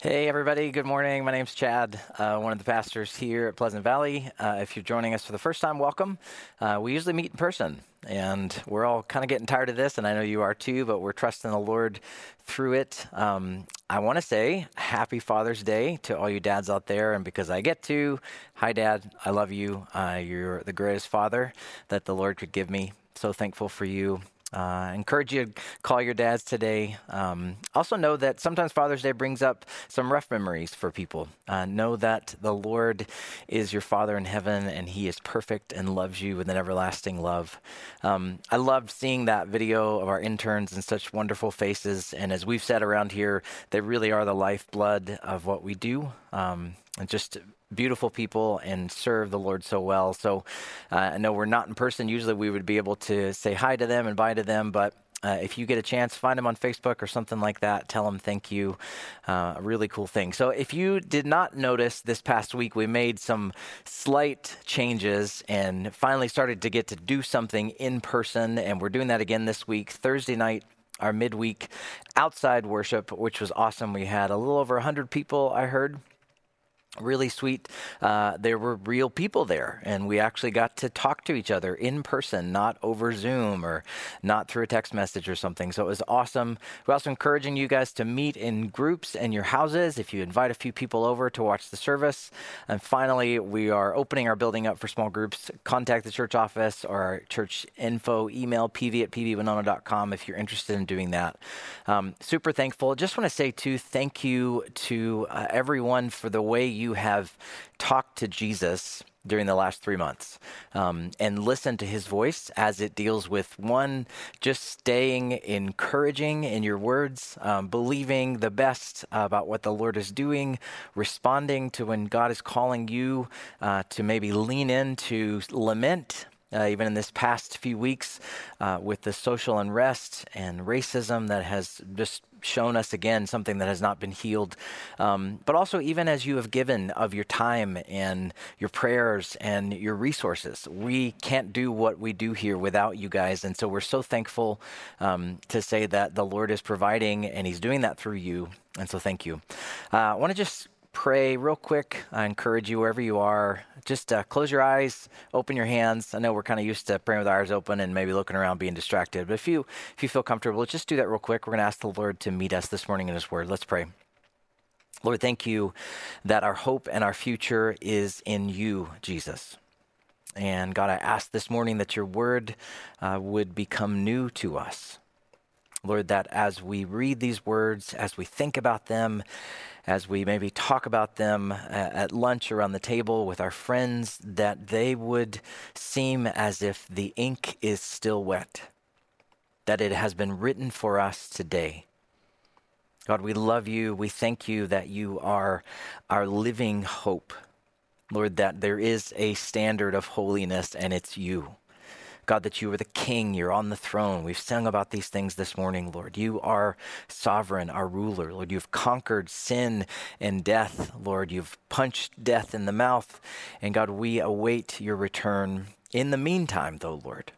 Hey, everybody. Good morning. My name's Chad, uh, one of the pastors here at Pleasant Valley. Uh, if you're joining us for the first time, welcome. Uh, we usually meet in person, and we're all kind of getting tired of this, and I know you are too, but we're trusting the Lord through it. Um, I want to say happy Father's Day to all you dads out there, and because I get to, hi, Dad, I love you. Uh, you're the greatest father that the Lord could give me. So thankful for you. Uh, encourage you to call your dads today. Um, also, know that sometimes Father's Day brings up some rough memories for people. Uh, know that the Lord is your Father in heaven and He is perfect and loves you with an everlasting love. Um, I loved seeing that video of our interns and such wonderful faces. And as we've said around here, they really are the lifeblood of what we do. Um, and just beautiful people and serve the Lord so well. So uh, I know we're not in person. Usually we would be able to say hi to them and bye to them, but uh, if you get a chance, find them on Facebook or something like that. Tell them thank you. Uh, a really cool thing. So, if you did not notice this past week, we made some slight changes and finally started to get to do something in person. And we're doing that again this week, Thursday night our midweek outside worship, which was awesome. We had a little over 100 people, I heard really sweet. Uh, there were real people there, and we actually got to talk to each other in person, not over Zoom or not through a text message or something. So it was awesome. We're also encouraging you guys to meet in groups in your houses if you invite a few people over to watch the service. And finally, we are opening our building up for small groups. Contact the church office or our church info email pv at pvwinona.com if you're interested in doing that. Um, super thankful. Just want to say, too, thank you to uh, everyone for the way you have talked to Jesus during the last three months um, and listened to his voice as it deals with one, just staying encouraging in your words, um, believing the best about what the Lord is doing, responding to when God is calling you uh, to maybe lean into lament. Uh, even in this past few weeks, uh, with the social unrest and racism that has just shown us again something that has not been healed. Um, but also, even as you have given of your time and your prayers and your resources, we can't do what we do here without you guys. And so we're so thankful um, to say that the Lord is providing and He's doing that through you. And so thank you. Uh, I want to just pray real quick. I encourage you wherever you are, just uh, close your eyes, open your hands. I know we're kind of used to praying with our eyes open and maybe looking around, being distracted. But if you if you feel comfortable, just do that real quick. We're going to ask the Lord to meet us this morning in His Word. Let's pray. Lord, thank you that our hope and our future is in you, Jesus. And God, I ask this morning that your word uh, would become new to us. Lord, that as we read these words, as we think about them, as we maybe talk about them uh, at lunch around the table with our friends, that they would seem as if the ink is still wet, that it has been written for us today. God, we love you. We thank you that you are our living hope. Lord, that there is a standard of holiness and it's you. God, that you are the king, you're on the throne. We've sung about these things this morning, Lord. You are sovereign, our ruler. Lord, you've conquered sin and death, Lord. You've punched death in the mouth. And God, we await your return. In the meantime, though, Lord,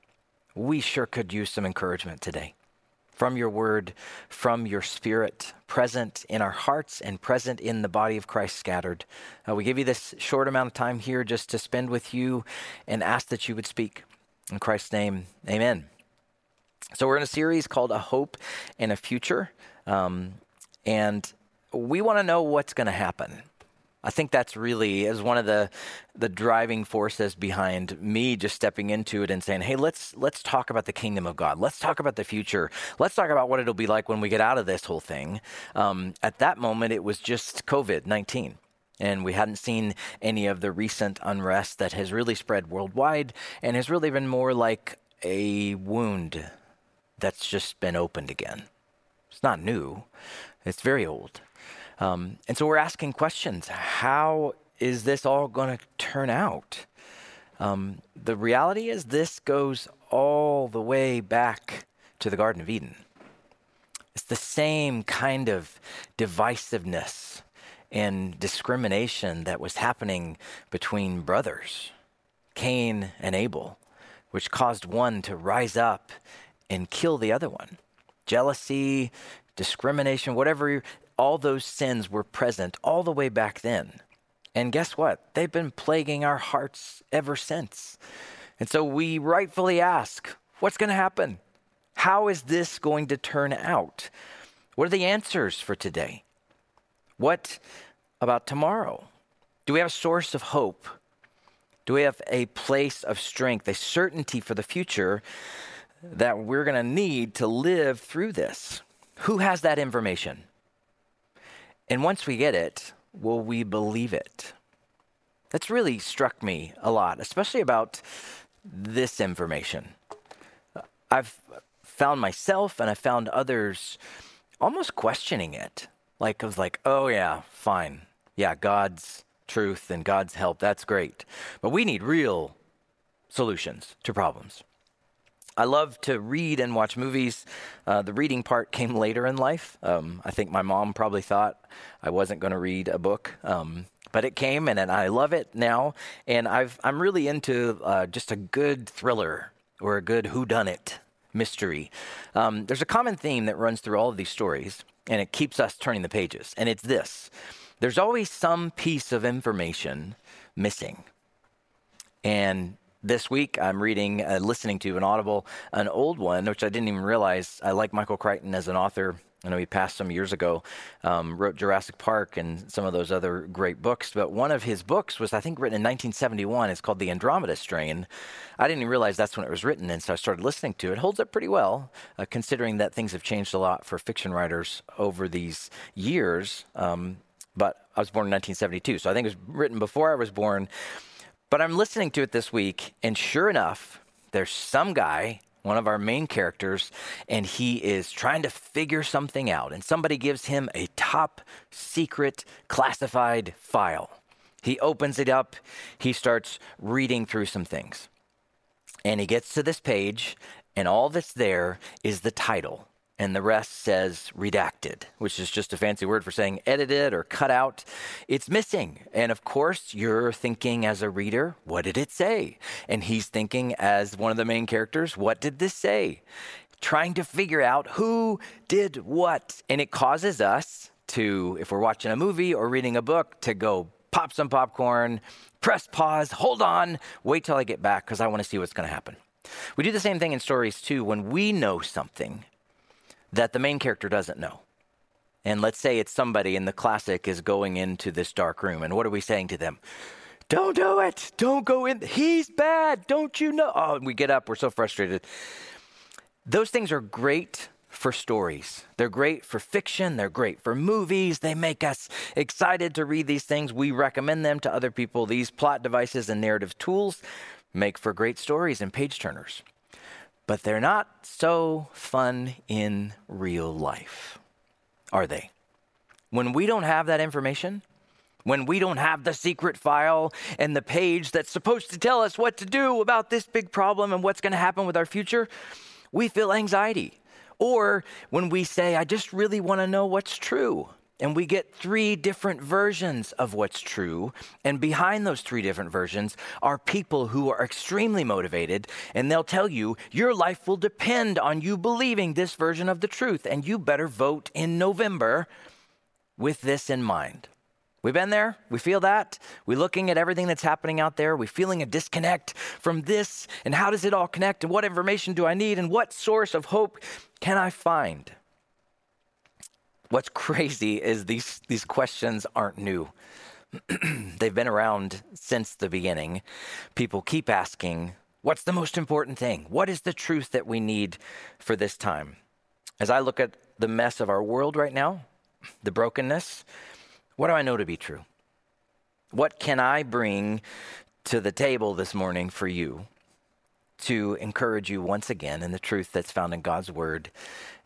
we sure could use some encouragement today from your word, from your spirit, present in our hearts and present in the body of Christ scattered. Uh, we give you this short amount of time here just to spend with you and ask that you would speak. In Christ's name, amen. So, we're in a series called A Hope and a Future. Um, and we want to know what's going to happen. I think that's really is one of the the driving forces behind me just stepping into it and saying, "Hey, let's let's talk about the kingdom of God. Let's talk about the future. Let's talk about what it'll be like when we get out of this whole thing." Um, at that moment, it was just COVID nineteen, and we hadn't seen any of the recent unrest that has really spread worldwide and has really been more like a wound that's just been opened again. It's not new, it's very old. Um, and so we're asking questions how is this all going to turn out? Um, the reality is, this goes all the way back to the Garden of Eden. It's the same kind of divisiveness and discrimination that was happening between brothers, Cain and Abel, which caused one to rise up and kill the other one. Jealousy, discrimination, whatever, all those sins were present all the way back then. And guess what? They've been plaguing our hearts ever since. And so we rightfully ask, what's going to happen? How is this going to turn out? What are the answers for today? What about tomorrow? Do we have a source of hope? Do we have a place of strength, a certainty for the future that we're going to need to live through this? Who has that information? And once we get it, will we believe it? That's really struck me a lot, especially about this information. I've found myself and I found others almost questioning it. Like, I was like, oh, yeah, fine. Yeah, God's truth and God's help, that's great. But we need real solutions to problems. I love to read and watch movies. Uh, the reading part came later in life. Um, I think my mom probably thought I wasn't going to read a book, um, but it came, and, and I love it now. And I've, I'm really into uh, just a good thriller or a good whodunit mystery. Um, there's a common theme that runs through all of these stories, and it keeps us turning the pages. And it's this there's always some piece of information missing. And this week I'm reading, uh, listening to an Audible, an old one, which I didn't even realize. I like Michael Crichton as an author. I know he passed some years ago, um, wrote Jurassic Park and some of those other great books. But one of his books was, I think, written in 1971. It's called The Andromeda Strain. I didn't even realize that's when it was written, and so I started listening to it. it holds up pretty well, uh, considering that things have changed a lot for fiction writers over these years. Um, but I was born in 1972, so I think it was written before I was born. But I'm listening to it this week, and sure enough, there's some guy one of our main characters, and he is trying to figure something out. And somebody gives him a top secret classified file. He opens it up, he starts reading through some things. And he gets to this page, and all that's there is the title and the rest says redacted, which is just a fancy word for saying edited or cut out. It's missing. And of course, you're thinking as a reader, what did it say? And he's thinking as one of the main characters, what did this say? Trying to figure out who did what. And it causes us to, if we're watching a movie or reading a book, to go pop some popcorn, press pause, hold on, wait till I get back because I want to see what's going to happen. We do the same thing in stories too. When we know something, that the main character doesn't know. And let's say it's somebody in the classic is going into this dark room. And what are we saying to them? Don't do it. Don't go in. He's bad. Don't you know? Oh, we get up. We're so frustrated. Those things are great for stories. They're great for fiction. They're great for movies. They make us excited to read these things. We recommend them to other people. These plot devices and narrative tools make for great stories and page turners but they're not so fun in real life, are they? When we don't have that information, when we don't have the secret file and the page that's supposed to tell us what to do about this big problem and what's going to happen with our future, we feel anxiety. Or when we say, I just really want to know what's true and we get three different versions of what's true. And behind those three different versions are people who are extremely motivated, and they'll tell you your life will depend on you believing this version of the truth, and you better vote in November with this in mind. We've been there. We feel that. We're looking at everything that's happening out there. We're feeling a disconnect from this. And how does it all connect? And what information do I need? And what source of hope can I find? What's crazy is these, these questions aren't new. They've been around since the beginning. People keep asking, What's the most important thing? What is the truth that we need for this time? As I look at the mess of our world right now, the brokenness, what do I know to be true? What can I bring to the table this morning for you to encourage you once again in the truth that's found in God's word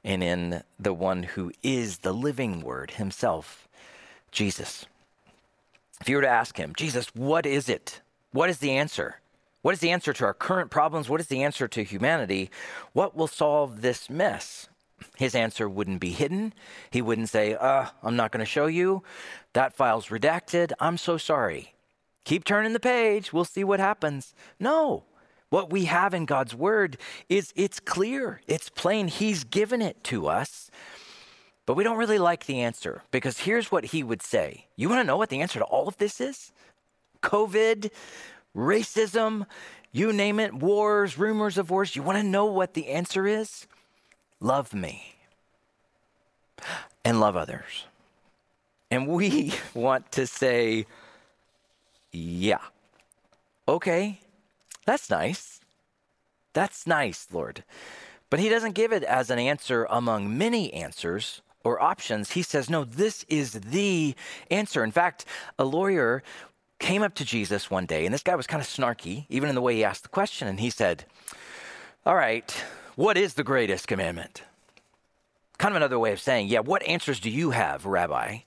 and in the one who is the living word himself, Jesus. If you were to ask him, Jesus, what is it? What is the answer? What is the answer to our current problems? What is the answer to humanity? What will solve this mess? His answer wouldn't be hidden. He wouldn't say, uh, I'm not going to show you. That file's redacted. I'm so sorry. Keep turning the page. We'll see what happens. No. What we have in God's word is it's clear, it's plain. He's given it to us. But we don't really like the answer because here's what he would say. You want to know what the answer to all of this is? COVID, racism, you name it, wars, rumors of wars. You want to know what the answer is? Love me and love others. And we want to say, yeah, okay, that's nice. That's nice, Lord. But he doesn't give it as an answer among many answers or options. He says, no, this is the answer. In fact, a lawyer came up to Jesus one day, and this guy was kind of snarky, even in the way he asked the question. And he said, All right, what is the greatest commandment? Kind of another way of saying, Yeah, what answers do you have, Rabbi?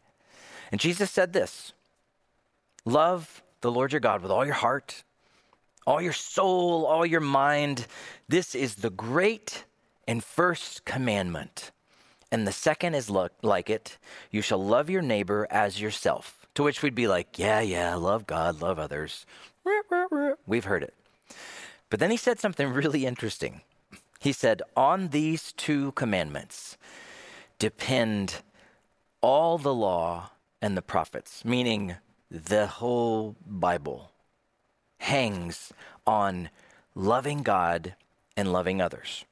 And Jesus said this Love the Lord your God with all your heart, all your soul, all your mind. This is the great and first commandment. And the second is like it you shall love your neighbor as yourself. To which we'd be like, yeah, yeah, love God, love others. We've heard it. But then he said something really interesting. He said, On these two commandments depend all the law and the prophets, meaning the whole Bible hangs on loving God and loving others.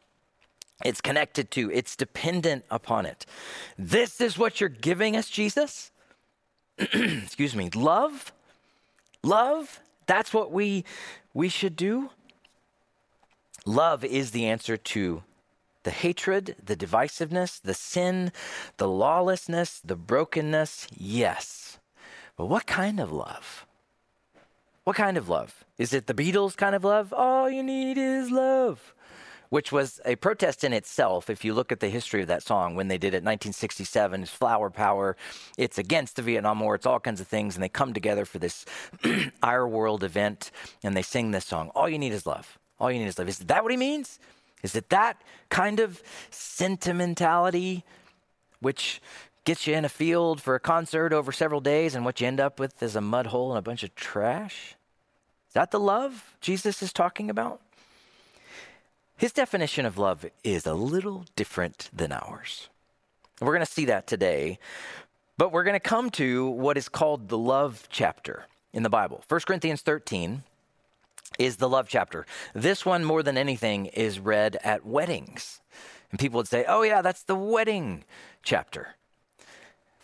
It's connected to, it's dependent upon it. This is what you're giving us, Jesus? Excuse me. Love? Love? That's what we we should do? Love is the answer to the hatred, the divisiveness, the sin, the lawlessness, the brokenness. Yes. But what kind of love? What kind of love? Is it the Beatles kind of love? All you need is love which was a protest in itself. If you look at the history of that song, when they did it, in 1967, it's Flower Power. It's against the Vietnam War. It's all kinds of things, and they come together for this Our World event, and they sing this song. All you need is love. All you need is love. Is that what he means? Is it that kind of sentimentality, which gets you in a field for a concert over several days, and what you end up with is a mud hole and a bunch of trash? Is that the love Jesus is talking about? His definition of love is a little different than ours. We're going to see that today, but we're going to come to what is called the love chapter in the Bible. 1 Corinthians 13 is the love chapter. This one, more than anything, is read at weddings. And people would say, oh, yeah, that's the wedding chapter.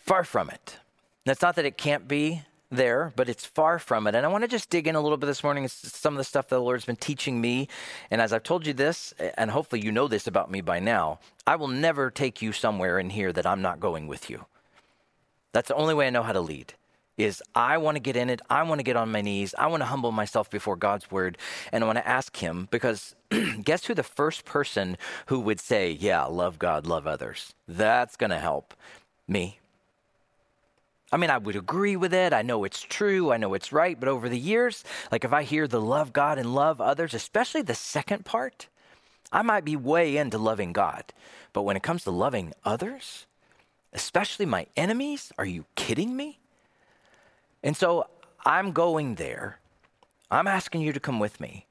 Far from it. That's not that it can't be there, but it's far from it. And I want to just dig in a little bit this morning, some of the stuff that the Lord's been teaching me. And as I've told you this, and hopefully you know this about me by now, I will never take you somewhere in here that I'm not going with you. That's the only way I know how to lead. Is I want to get in it. I want to get on my knees. I want to humble myself before God's word. And I want to ask Him because guess who the first person who would say, Yeah, love God, love others? That's going to help me. I mean, I would agree with it. I know it's true. I know it's right. But over the years, like if I hear the love God and love others, especially the second part, I might be way into loving God. But when it comes to loving others, especially my enemies, are you kidding me? And so I'm going there. I'm asking you to come with me.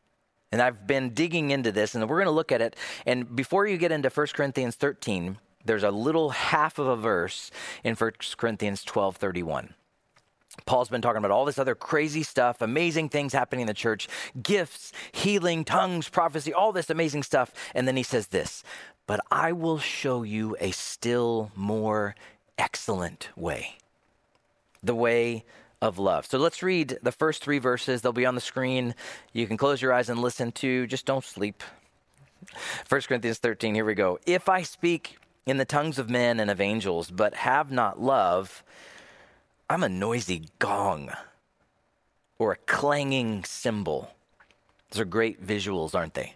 And I've been digging into this, and we're going to look at it. And before you get into 1 Corinthians 13, there's a little half of a verse in 1 Corinthians 12 31. Paul's been talking about all this other crazy stuff, amazing things happening in the church, gifts, healing, tongues, prophecy, all this amazing stuff. And then he says this, but I will show you a still more excellent way the way of love. So let's read the first three verses. They'll be on the screen. You can close your eyes and listen to. Just don't sleep. 1 Corinthians 13, here we go. If I speak in the tongues of men and of angels, but have not love, I'm a noisy gong or a clanging cymbal. Those are great visuals, aren't they?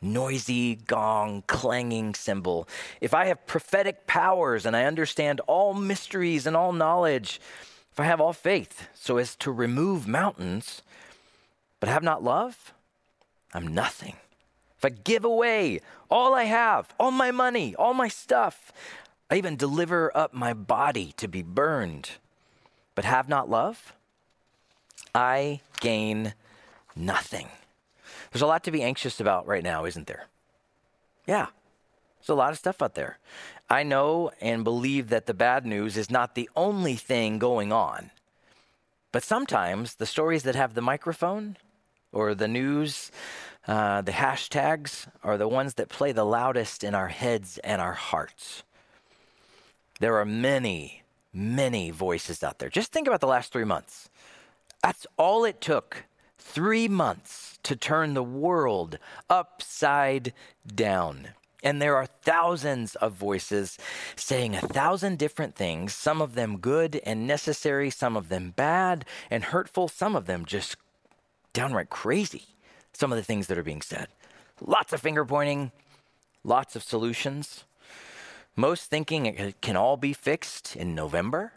Noisy gong, clanging cymbal. If I have prophetic powers and I understand all mysteries and all knowledge, if I have all faith so as to remove mountains, but have not love, I'm nothing. I give away all I have, all my money, all my stuff, I even deliver up my body to be burned, but have not love, I gain nothing. There's a lot to be anxious about right now, isn't there? Yeah. There's a lot of stuff out there. I know and believe that the bad news is not the only thing going on. But sometimes the stories that have the microphone or the news, uh, the hashtags, are the ones that play the loudest in our heads and our hearts. There are many, many voices out there. Just think about the last three months. That's all it took three months to turn the world upside down. And there are thousands of voices saying a thousand different things, some of them good and necessary, some of them bad and hurtful, some of them just downright crazy. Some of the things that are being said. Lots of finger pointing, lots of solutions. Most thinking it can all be fixed in November,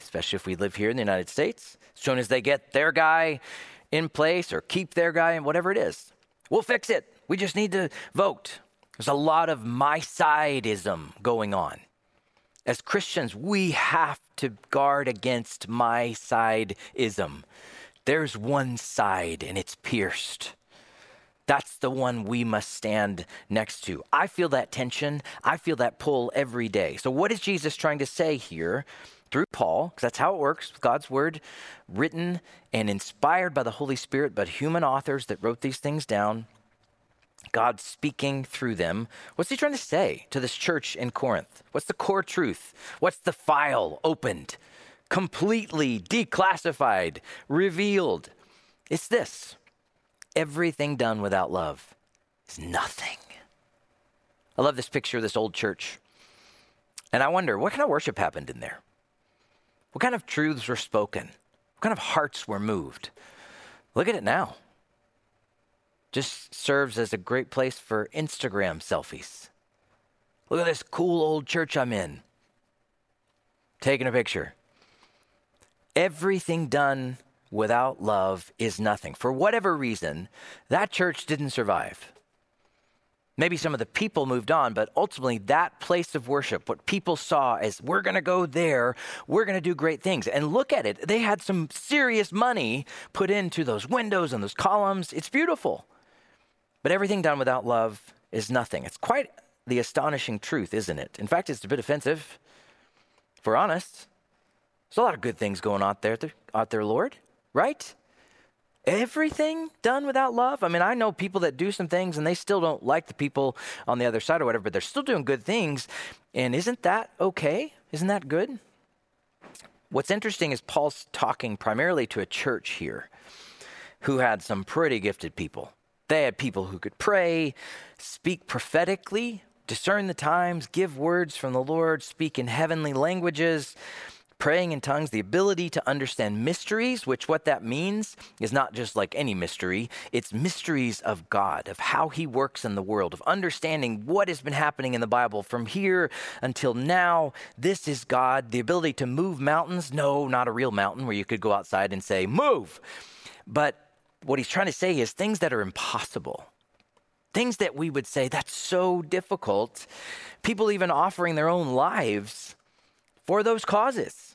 especially if we live here in the United States. As soon as they get their guy in place or keep their guy in whatever it is, we'll fix it. We just need to vote. There's a lot of my sideism going on. As Christians, we have to guard against my sideism. There's one side and it's pierced. That's the one we must stand next to. I feel that tension. I feel that pull every day. So, what is Jesus trying to say here through Paul? Because that's how it works God's word, written and inspired by the Holy Spirit, but human authors that wrote these things down. God speaking through them. What's he trying to say to this church in Corinth? What's the core truth? What's the file opened, completely declassified, revealed? It's this everything done without love is nothing. I love this picture of this old church. And I wonder, what kind of worship happened in there? What kind of truths were spoken? What kind of hearts were moved? Look at it now just serves as a great place for Instagram selfies. Look at this cool old church I'm in. Taking a picture. Everything done without love is nothing. For whatever reason, that church didn't survive. Maybe some of the people moved on, but ultimately, that place of worship, what people saw as we're going to go there, we're going to do great things. And look at it, they had some serious money put into those windows and those columns. It's beautiful. But everything done without love is nothing. It's quite the astonishing truth, isn't it? In fact, it's a bit offensive. If we're honest, there's a lot of good things going on out there, out there, Lord, right? Everything done without love. I mean, I know people that do some things and they still don't like the people on the other side or whatever, but they're still doing good things. And isn't that okay? Isn't that good? What's interesting is Paul's talking primarily to a church here who had some pretty gifted people. They had people who could pray, speak prophetically, discern the times, give words from the Lord, speak in heavenly languages, praying in tongues, the ability to understand mysteries, which what that means is not just like any mystery, it's mysteries of God, of how He works in the world, of understanding what has been happening in the Bible from here until now. This is God, the ability to move mountains. No, not a real mountain where you could go outside and say, move. But what he's trying to say is things that are impossible, things that we would say, that's so difficult. People even offering their own lives for those causes.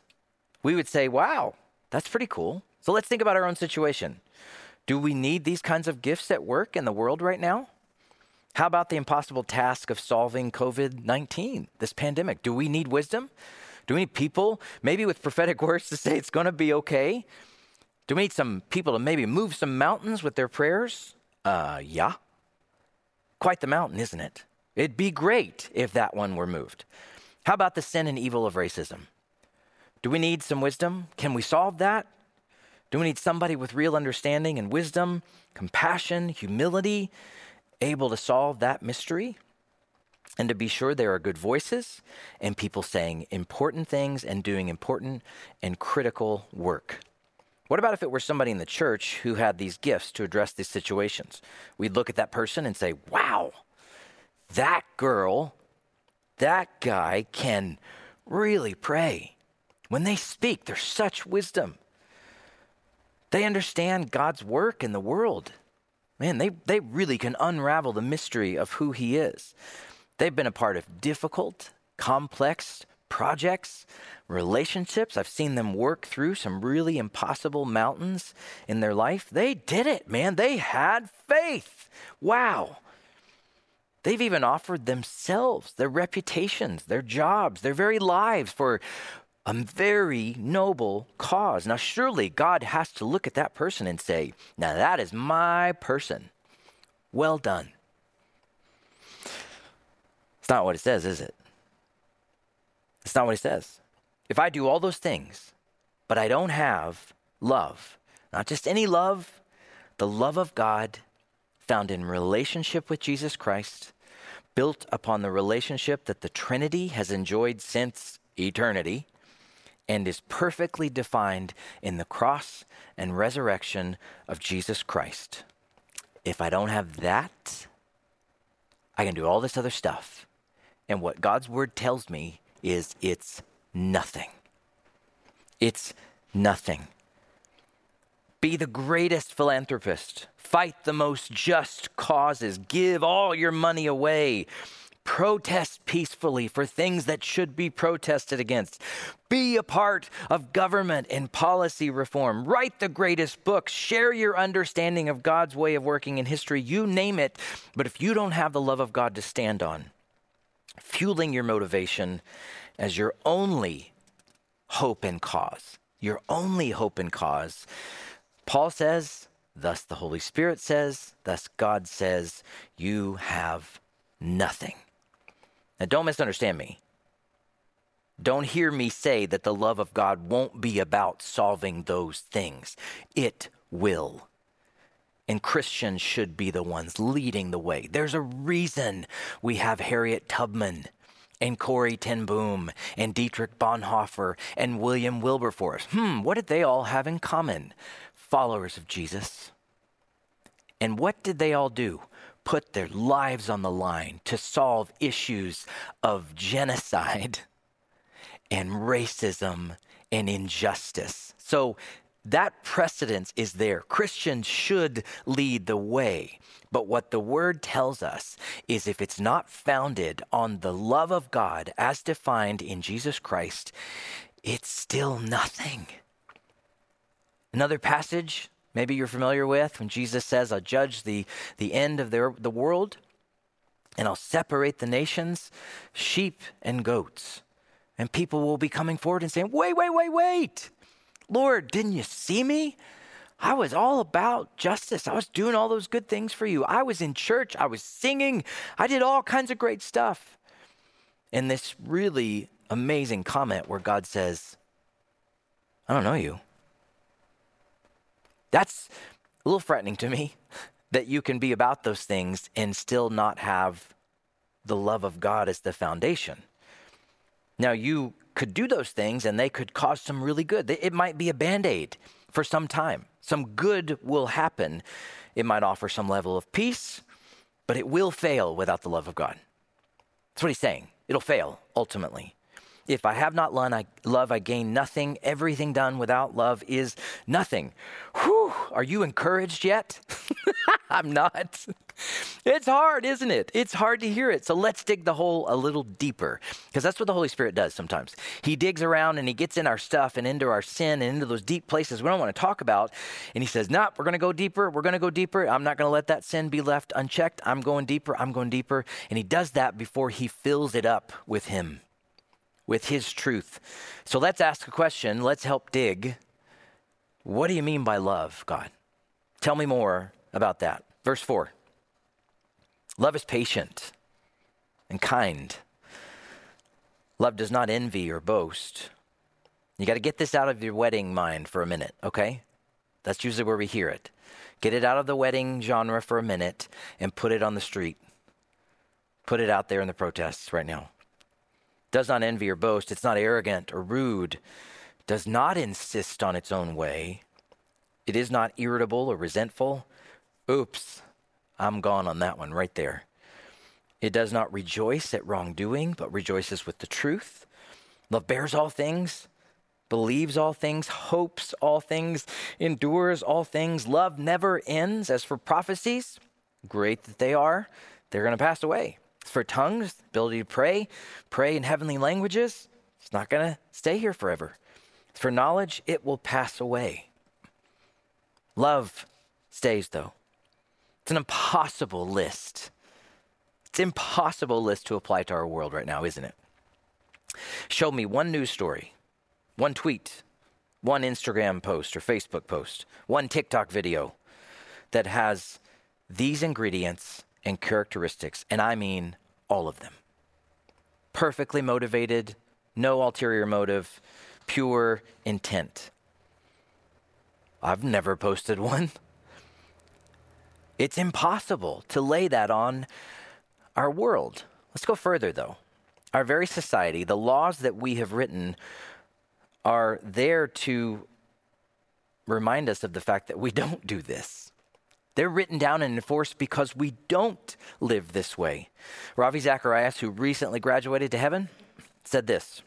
We would say, wow, that's pretty cool. So let's think about our own situation. Do we need these kinds of gifts at work in the world right now? How about the impossible task of solving COVID 19, this pandemic? Do we need wisdom? Do we need people, maybe with prophetic words, to say it's going to be okay? Do we need some people to maybe move some mountains with their prayers? Uh, yeah. Quite the mountain, isn't it? It'd be great if that one were moved. How about the sin and evil of racism? Do we need some wisdom? Can we solve that? Do we need somebody with real understanding and wisdom, compassion, humility, able to solve that mystery? And to be sure, there are good voices and people saying important things and doing important and critical work. What about if it were somebody in the church who had these gifts to address these situations? We'd look at that person and say, wow, that girl, that guy can really pray. When they speak, there's such wisdom. They understand God's work in the world. Man, they, they really can unravel the mystery of who He is. They've been a part of difficult, complex projects relationships. I've seen them work through some really impossible mountains in their life. They did it, man. They had faith. Wow. They've even offered themselves, their reputations, their jobs, their very lives for a very noble cause. Now, surely God has to look at that person and say, Now that is my person. Well done. It's not what it says, is it? It's not what it says. If I do all those things, but I don't have love, not just any love, the love of God found in relationship with Jesus Christ, built upon the relationship that the Trinity has enjoyed since eternity, and is perfectly defined in the cross and resurrection of Jesus Christ. If I don't have that, I can do all this other stuff. And what God's word tells me is it's nothing. It's nothing. Be the greatest philanthropist. Fight the most just causes. Give all your money away. Protest peacefully for things that should be protested against. Be a part of government and policy reform. Write the greatest books. Share your understanding of God's way of working in history. You name it. But if you don't have the love of God to stand on, fueling your motivation as your only hope and cause, your only hope and cause, Paul says, thus the Holy Spirit says, thus God says, you have nothing. Now, don't misunderstand me. Don't hear me say that the love of God won't be about solving those things. It will. And Christians should be the ones leading the way. There's a reason we have Harriet Tubman and Corrie ten Boom and Dietrich Bonhoeffer and William Wilberforce. Hmm, what did they all have in common? followers of Jesus. And what did they all do? Put their lives on the line to solve issues of genocide and racism and injustice. So that precedence is there. Christians should lead the way. But what the word tells us is if it's not founded on the love of God as defined in Jesus Christ, it's still nothing. Another passage maybe you're familiar with when Jesus says, I'll judge the, the end of their, the world and I'll separate the nations, sheep and goats. And people will be coming forward and saying, Wait, wait, wait, wait. Lord, didn't you see me? I was all about justice. I was doing all those good things for you. I was in church. I was singing. I did all kinds of great stuff. And this really amazing comment where God says, I don't know you. That's a little frightening to me that you can be about those things and still not have the love of God as the foundation. Now, you could do those things and they could cause some really good. It might be a band aid for some time. Some good will happen. It might offer some level of peace, but it will fail without the love of God. That's what he's saying. It'll fail ultimately. If I have not love, I love, I gain nothing. Everything done without love is nothing. Whew, are you encouraged yet? I'm not. It's hard, isn't it? It's hard to hear it. So let's dig the hole a little deeper because that's what the Holy Spirit does sometimes. He digs around and he gets in our stuff and into our sin and into those deep places we don't want to talk about. And he says, Nope, we're going to go deeper. We're going to go deeper. I'm not going to let that sin be left unchecked. I'm going deeper. I'm going deeper. And he does that before he fills it up with him with His truth. So let's ask a question. Let's help dig. What do you mean by love, God? Tell me more about that. Verse 4 Love is patient and kind. Love does not envy or boast. You got to get this out of your wedding mind for a minute, okay? That's usually where we hear it. Get it out of the wedding genre for a minute and put it on the street. Put it out there in the protests right now does not envy or boast, it's not arrogant or rude, does not insist on its own way, it is not irritable or resentful. Oops, I'm gone on that one right there. It does not rejoice at wrongdoing, but rejoices with the truth. Love bears all things, believes all things, hopes all things, endures all things. Love never ends. As for prophecies, great that they are, they're going to pass away for tongues, ability to pray, pray in heavenly languages. It's not going to stay here forever. For knowledge, it will pass away. Love stays, though. It's an impossible list It's impossible list to apply to our world right now, isn't it? Show me one news story, one tweet, one Instagram post or Facebook post, one TikTok video that has these ingredients and characteristics, and I mean all of them. Perfectly motivated, no ulterior motive, pure intent. I've never posted one. It's impossible to lay that on our world. Let's go further, though. Our very society, the laws that we have written are there to remind us of the fact that we don't do this. They're written down and enforced because we don't live this way. Ravi Zacharias, who recently graduated to heaven, said this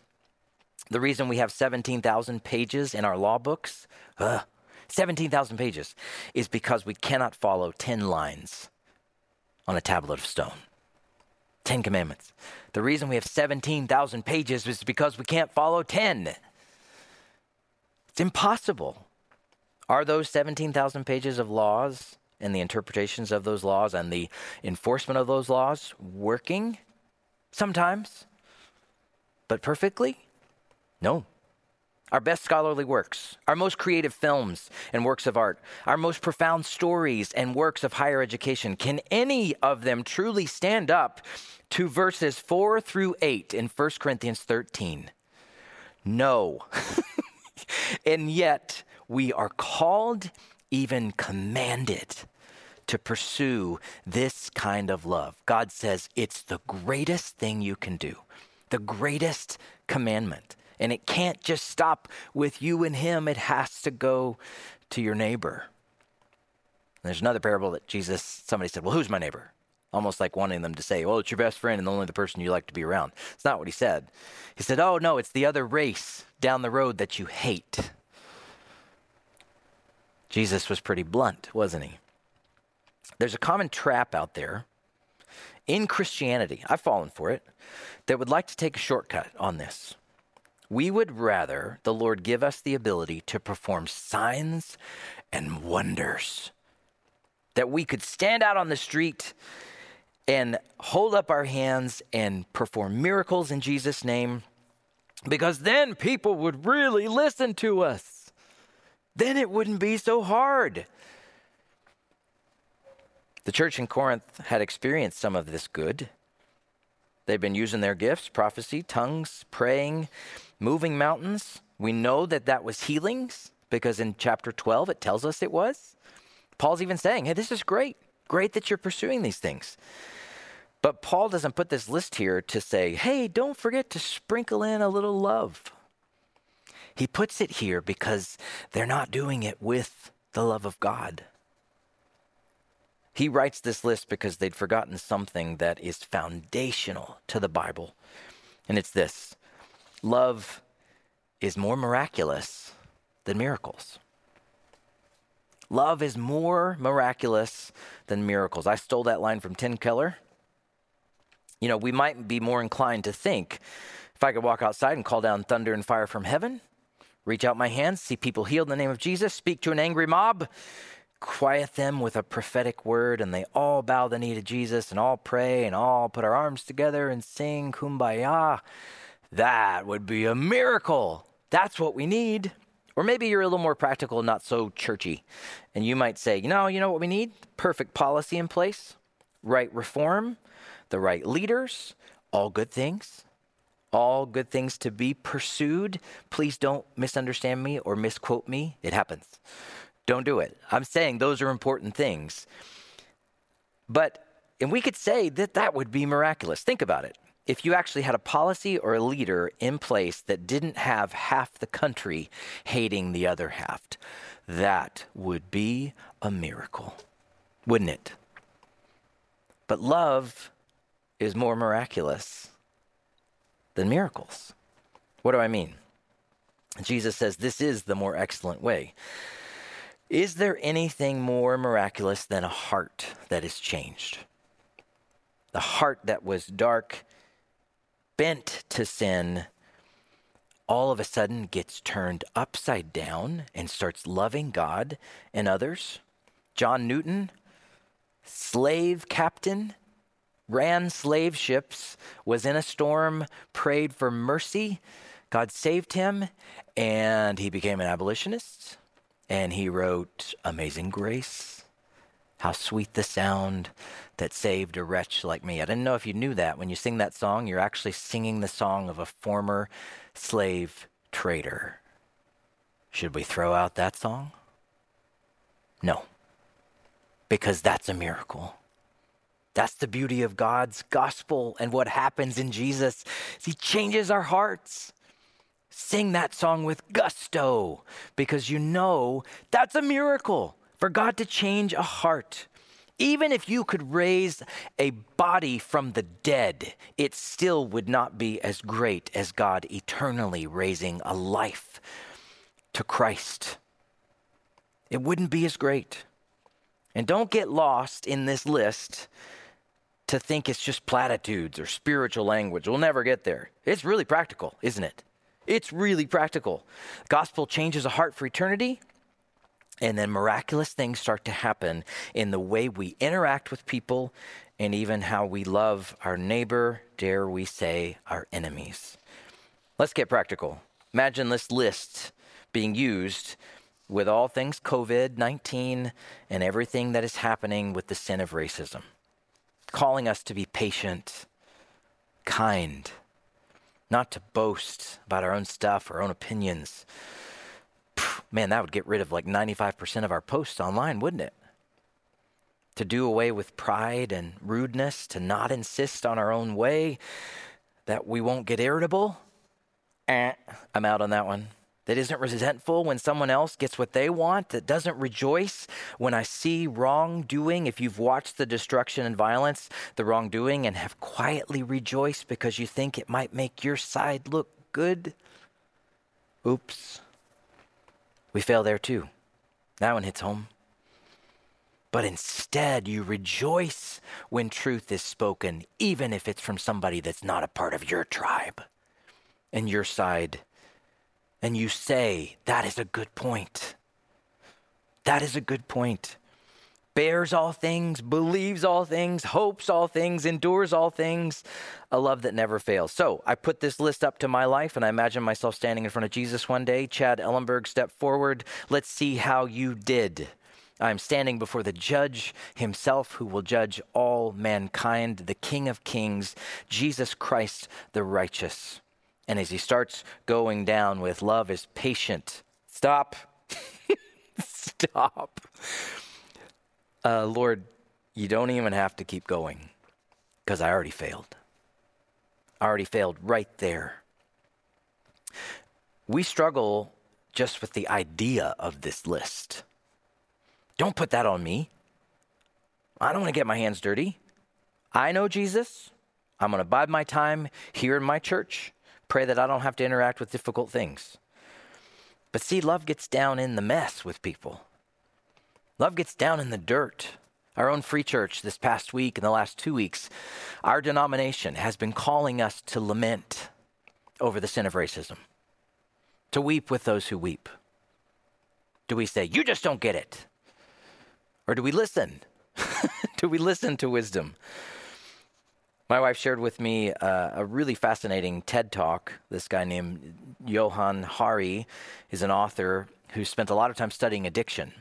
The reason we have 17,000 pages in our law books, uh, 17,000 pages, is because we cannot follow 10 lines on a tablet of stone. 10 commandments. The reason we have 17,000 pages is because we can't follow 10. It's impossible. Are those 17,000 pages of laws and the interpretations of those laws and the enforcement of those laws working? Sometimes. But perfectly? No. Our best scholarly works, our most creative films and works of art, our most profound stories and works of higher education, can any of them truly stand up to verses 4 through 8 in 1 Corinthians 13? No. and yet, we are called, even commanded, to pursue this kind of love. God says it's the greatest thing you can do, the greatest commandment. And it can't just stop with you and him, it has to go to your neighbor. there's another parable that Jesus, somebody said, Well, who's my neighbor? Almost like wanting them to say, Well, it's your best friend and only the person you like to be around. It's not what he said. He said, Oh, no, it's the other race down the road that you hate. Jesus was pretty blunt, wasn't he? There's a common trap out there in Christianity, I've fallen for it, that would like to take a shortcut on this. We would rather the Lord give us the ability to perform signs and wonders. That we could stand out on the street and hold up our hands and perform miracles in Jesus' name, because then people would really listen to us. Then it wouldn't be so hard. The church in Corinth had experienced some of this good. They've been using their gifts prophecy, tongues, praying, moving mountains. We know that that was healings because in chapter 12 it tells us it was. Paul's even saying, hey, this is great. Great that you're pursuing these things. But Paul doesn't put this list here to say, hey, don't forget to sprinkle in a little love. He puts it here because they're not doing it with the love of God. He writes this list because they'd forgotten something that is foundational to the Bible. And it's this love is more miraculous than miracles. Love is more miraculous than miracles. I stole that line from Tim Keller. You know, we might be more inclined to think if I could walk outside and call down thunder and fire from heaven, reach out my hands, see people healed in the name of Jesus, speak to an angry mob, quiet them with a prophetic word, and they all bow the knee to Jesus and all pray and all put our arms together and sing kumbaya. That would be a miracle. That's what we need. Or maybe you're a little more practical, not so churchy. And you might say, you know, you know what we need? Perfect policy in place, right reform, the right leaders, all good things. All good things to be pursued. Please don't misunderstand me or misquote me. It happens. Don't do it. I'm saying those are important things. But, and we could say that that would be miraculous. Think about it. If you actually had a policy or a leader in place that didn't have half the country hating the other half, that would be a miracle, wouldn't it? But love is more miraculous than miracles. What do I mean? Jesus says this is the more excellent way. Is there anything more miraculous than a heart that is changed? The heart that was dark, bent to sin, all of a sudden gets turned upside down and starts loving God and others. John Newton, slave captain, ran slave ships, was in a storm, prayed for mercy. God saved him, and he became an abolitionist. And he wrote Amazing Grace. How sweet the sound that saved a wretch like me. I didn't know if you knew that. When you sing that song, you're actually singing the song of a former slave trader. Should we throw out that song? No, because that's a miracle. That's the beauty of God's gospel and what happens in Jesus. He changes our hearts. Sing that song with gusto because you know that's a miracle for God to change a heart. Even if you could raise a body from the dead, it still would not be as great as God eternally raising a life to Christ. It wouldn't be as great. And don't get lost in this list to think it's just platitudes or spiritual language. We'll never get there. It's really practical, isn't it? It's really practical. Gospel changes a heart for eternity, and then miraculous things start to happen in the way we interact with people and even how we love our neighbor, dare we say, our enemies. Let's get practical. Imagine this list being used with all things COVID 19 and everything that is happening with the sin of racism, calling us to be patient, kind, not to boast about our own stuff, our own opinions. Man, that would get rid of like 95% of our posts online, wouldn't it? To do away with pride and rudeness, to not insist on our own way, that we won't get irritable. Eh, I'm out on that one that isn't resentful when someone else gets what they want, that doesn't rejoice when I see wrongdoing. If you've watched the destruction and violence, the wrongdoing, and have quietly rejoiced because you think it might make your side look good, oops. We fail there too. That one hits home. But instead, you rejoice when truth is spoken, even if it's from somebody that's not a part of your tribe and your side and you say, That is a good point. That is a good point. Bears all things, believes all things, hopes all things, endures all things, a love that never fails. So I put this list up to my life, and I imagine myself standing in front of Jesus one day. Chad Ellenberg, step forward. Let's see how you did. I'm standing before the judge himself who will judge all mankind, the King of Kings, Jesus Christ the righteous. And as he starts going down with love is patient. Stop. Stop. Uh, Lord, you don't even have to keep going because I already failed. I already failed right there. We struggle just with the idea of this list. Don't put that on me. I don't want to get my hands dirty. I know Jesus. I'm going to bide my time here in my church. Pray that I don't have to interact with difficult things. But see, love gets down in the mess with people. Love gets down in the dirt. Our own free church this past week and the last two weeks, our denomination has been calling us to lament over the sin of racism, to weep with those who weep. Do we say, You just don't get it? Or do we listen? do we listen to wisdom? My wife shared with me uh, a really fascinating TED talk. This guy named Johann Hari is an author who spent a lot of time studying addiction.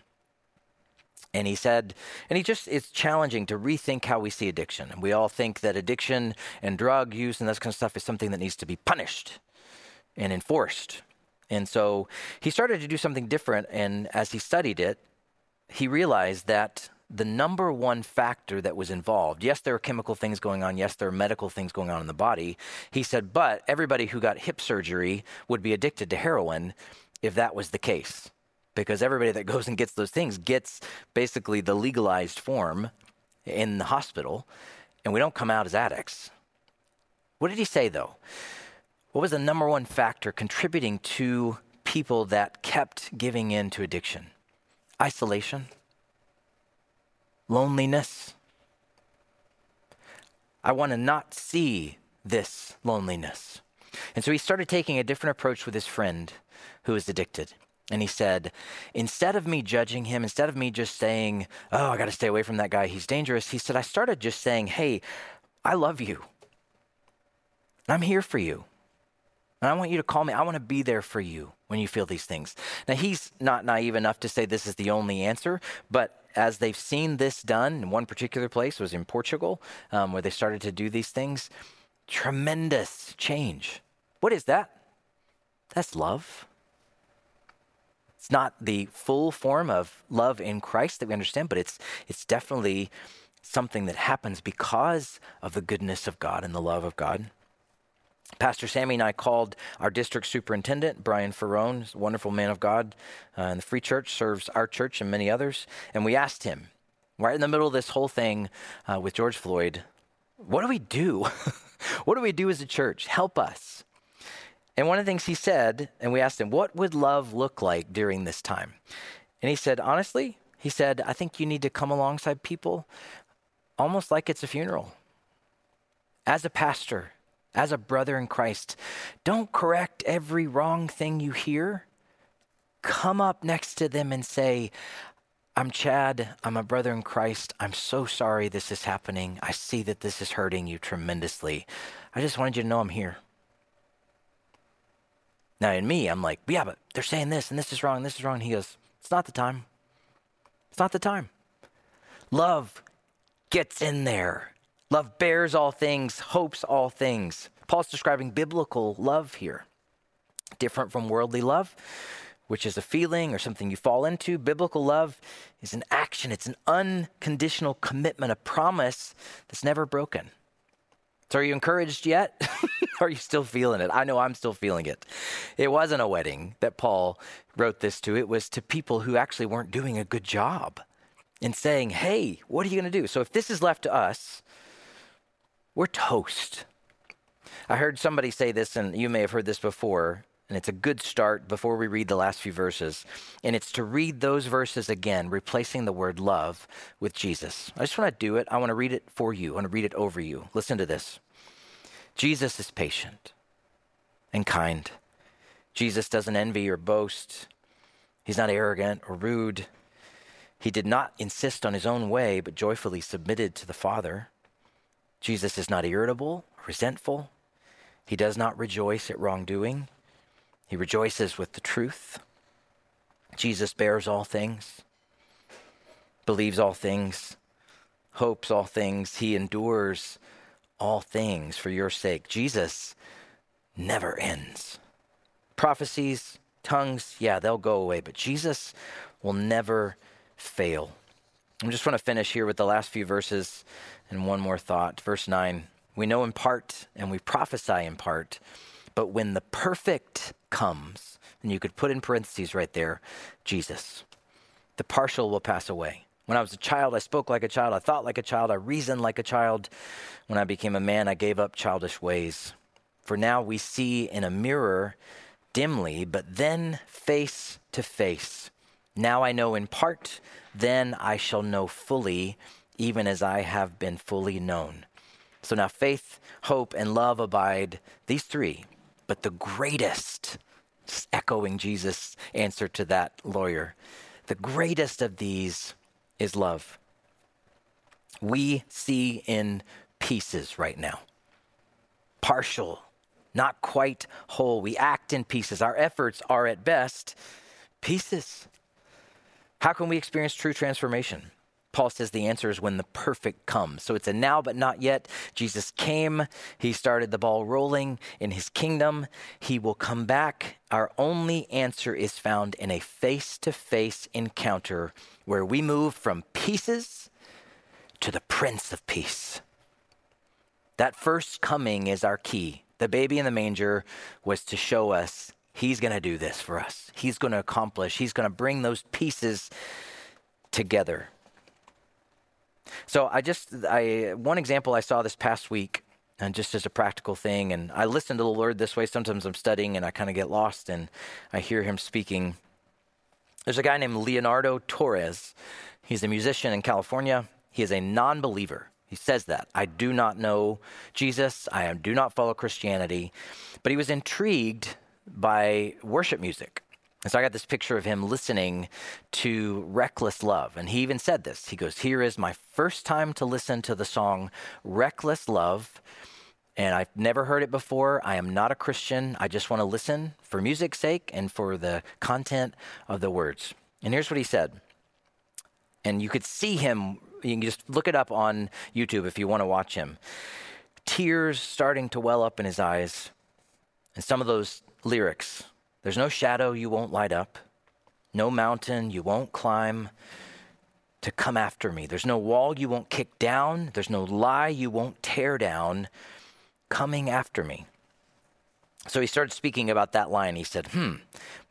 And he said, and he just, it's challenging to rethink how we see addiction. We all think that addiction and drug use and this kind of stuff is something that needs to be punished and enforced. And so he started to do something different. And as he studied it, he realized that the number one factor that was involved. Yes, there are chemical things going on. Yes, there are medical things going on in the body. He said, but everybody who got hip surgery would be addicted to heroin if that was the case. Because everybody that goes and gets those things gets basically the legalized form in the hospital, and we don't come out as addicts. What did he say, though? What was the number one factor contributing to people that kept giving in to addiction? Isolation loneliness. I want to not see this loneliness. And so he started taking a different approach with his friend who was addicted. And he said, instead of me judging him, instead of me just saying, oh, I got to stay away from that guy, he's dangerous, he said, I started just saying, hey, I love you. I'm here for you. And I want you to call me. I want to be there for you when you feel these things. Now, he's not naive enough to say this is the only answer, but as they've seen this done in one particular place was in Portugal, um, where they started to do these things, tremendous change. What is that? That's love. It's not the full form of love in Christ that we understand, but it's it's definitely something that happens because of the goodness of God and the love of God. Pastor Sammy and I called our district superintendent, Brian Ferrone, wonderful man of God uh, in the Free Church, serves our church and many others. And we asked him, right in the middle of this whole thing uh, with George Floyd, what do we do? what do we do as a church? Help us. And one of the things he said, and we asked him, what would love look like during this time? And he said, honestly, he said, I think you need to come alongside people almost like it's a funeral. As a pastor, as a brother in Christ, don't correct every wrong thing you hear. Come up next to them and say, I'm Chad. I'm a brother in Christ. I'm so sorry this is happening. I see that this is hurting you tremendously. I just wanted you to know I'm here. Now, in me, I'm like, yeah, but they're saying this and this is wrong, this is wrong. He goes, it's not the time. It's not the time. Love gets in there. Love bears all things, hopes all things. Paul's describing biblical love here. Different from worldly love, which is a feeling or something you fall into. Biblical love is an action, it's an unconditional commitment, a promise that's never broken. So, are you encouraged yet? are you still feeling it? I know I'm still feeling it. It wasn't a wedding that Paul wrote this to, it was to people who actually weren't doing a good job in saying, hey, what are you going to do? So, if this is left to us, we're toast. I heard somebody say this, and you may have heard this before, and it's a good start before we read the last few verses. And it's to read those verses again, replacing the word love with Jesus. I just want to do it. I want to read it for you. I want to read it over you. Listen to this Jesus is patient and kind. Jesus doesn't envy or boast. He's not arrogant or rude. He did not insist on his own way, but joyfully submitted to the Father. Jesus is not irritable, resentful. He does not rejoice at wrongdoing. He rejoices with the truth. Jesus bears all things, believes all things, hopes all things. He endures all things for your sake. Jesus never ends. Prophecies, tongues, yeah, they'll go away, but Jesus will never fail. I just want to finish here with the last few verses and one more thought. Verse 9 We know in part and we prophesy in part, but when the perfect comes, and you could put in parentheses right there, Jesus, the partial will pass away. When I was a child, I spoke like a child, I thought like a child, I reasoned like a child. When I became a man, I gave up childish ways. For now we see in a mirror dimly, but then face to face. Now I know in part, then I shall know fully even as I have been fully known. So now faith, hope, and love abide, these three. But the greatest, echoing Jesus' answer to that lawyer, the greatest of these is love. We see in pieces right now, partial, not quite whole. We act in pieces. Our efforts are at best pieces. How can we experience true transformation? Paul says the answer is when the perfect comes. So it's a now but not yet. Jesus came, he started the ball rolling in his kingdom. He will come back. Our only answer is found in a face to face encounter where we move from pieces to the Prince of Peace. That first coming is our key. The baby in the manger was to show us he's going to do this for us. He's going to accomplish, he's going to bring those pieces together. So I just I one example I saw this past week and just as a practical thing and I listen to the Lord this way sometimes I'm studying and I kind of get lost and I hear him speaking. There's a guy named Leonardo Torres. He's a musician in California. He is a non-believer. He says that. I do not know Jesus. I do not follow Christianity. But he was intrigued by worship music And so I got this picture of him listening to Reckless Love. And he even said this. He goes, Here is my first time to listen to the song Reckless Love. And I've never heard it before. I am not a Christian. I just want to listen for music's sake and for the content of the words. And here's what he said. And you could see him, you can just look it up on YouTube if you want to watch him. Tears starting to well up in his eyes. And some of those lyrics there's no shadow you won't light up, no mountain you won't climb to come after me. There's no wall you won't kick down, there's no lie you won't tear down coming after me. So he started speaking about that line. He said, hmm,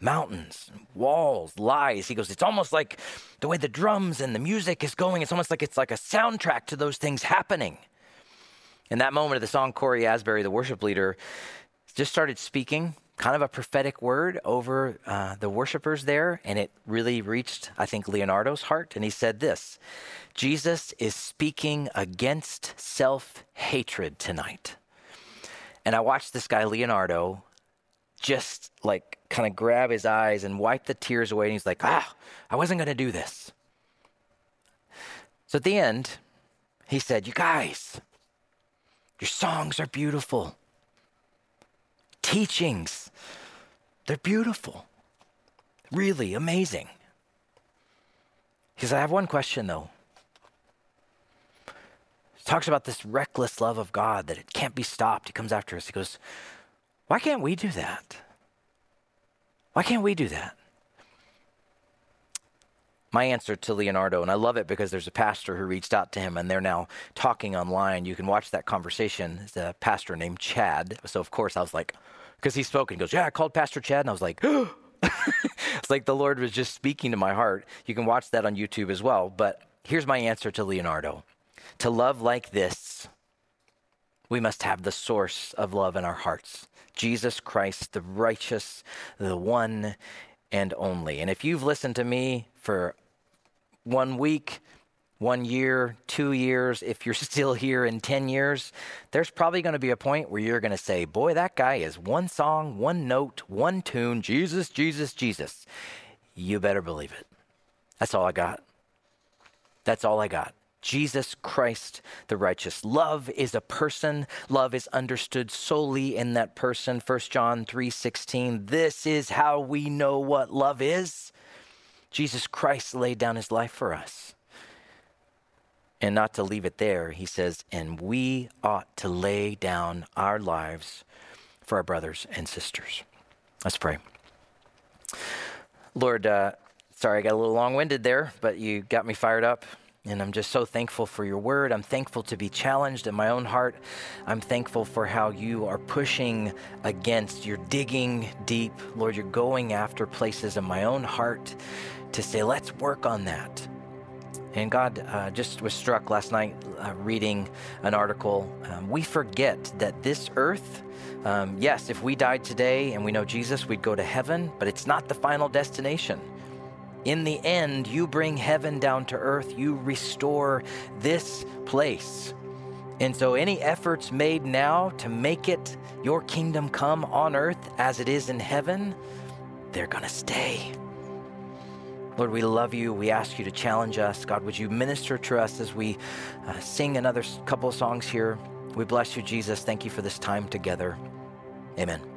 mountains, walls, lies. He goes, it's almost like the way the drums and the music is going, it's almost like it's like a soundtrack to those things happening. In that moment of the song, Cory Asbury, the worship leader, just started speaking kind of a prophetic word over uh, the worshipers there, and it really reached, I think, Leonardo's heart. And he said this Jesus is speaking against self hatred tonight. And I watched this guy, Leonardo, just like kind of grab his eyes and wipe the tears away. And he's like, ah, I wasn't going to do this. So at the end, he said, You guys, your songs are beautiful teachings. They're beautiful, really amazing. Says, I have one question though. He talks about this reckless love of God that it can't be stopped. He comes after us. He goes, Why can't we do that? Why can't we do that? my answer to Leonardo, and I love it because there's a pastor who reached out to him and they're now talking online. You can watch that conversation. It's a pastor named Chad. So, of course, I was like, because he spoke and he goes, Yeah, I called Pastor Chad. And I was like, It's like the Lord was just speaking to my heart. You can watch that on YouTube as well. But here's my answer to Leonardo To love like this, we must have the source of love in our hearts Jesus Christ, the righteous, the one and only. And if you've listened to me for one week, one year, two years, if you're still here in 10 years, there's probably going to be a point where you're going to say, Boy, that guy is one song, one note, one tune, Jesus, Jesus, Jesus. You better believe it. That's all I got. That's all I got. Jesus Christ the righteous. Love is a person. Love is understood solely in that person. 1 John 3:16. This is how we know what love is. Jesus Christ laid down his life for us. And not to leave it there, he says, and we ought to lay down our lives for our brothers and sisters. Let's pray. Lord, uh, sorry I got a little long winded there, but you got me fired up. And I'm just so thankful for your word. I'm thankful to be challenged in my own heart. I'm thankful for how you are pushing against, you're digging deep. Lord, you're going after places in my own heart to say, let's work on that. And God uh, just was struck last night uh, reading an article. Um, we forget that this earth, um, yes, if we died today and we know Jesus, we'd go to heaven, but it's not the final destination. In the end, you bring heaven down to earth, you restore this place. And so, any efforts made now to make it your kingdom come on earth as it is in heaven, they're going to stay. Lord, we love you. We ask you to challenge us. God, would you minister to us as we uh, sing another couple of songs here? We bless you, Jesus. Thank you for this time together. Amen.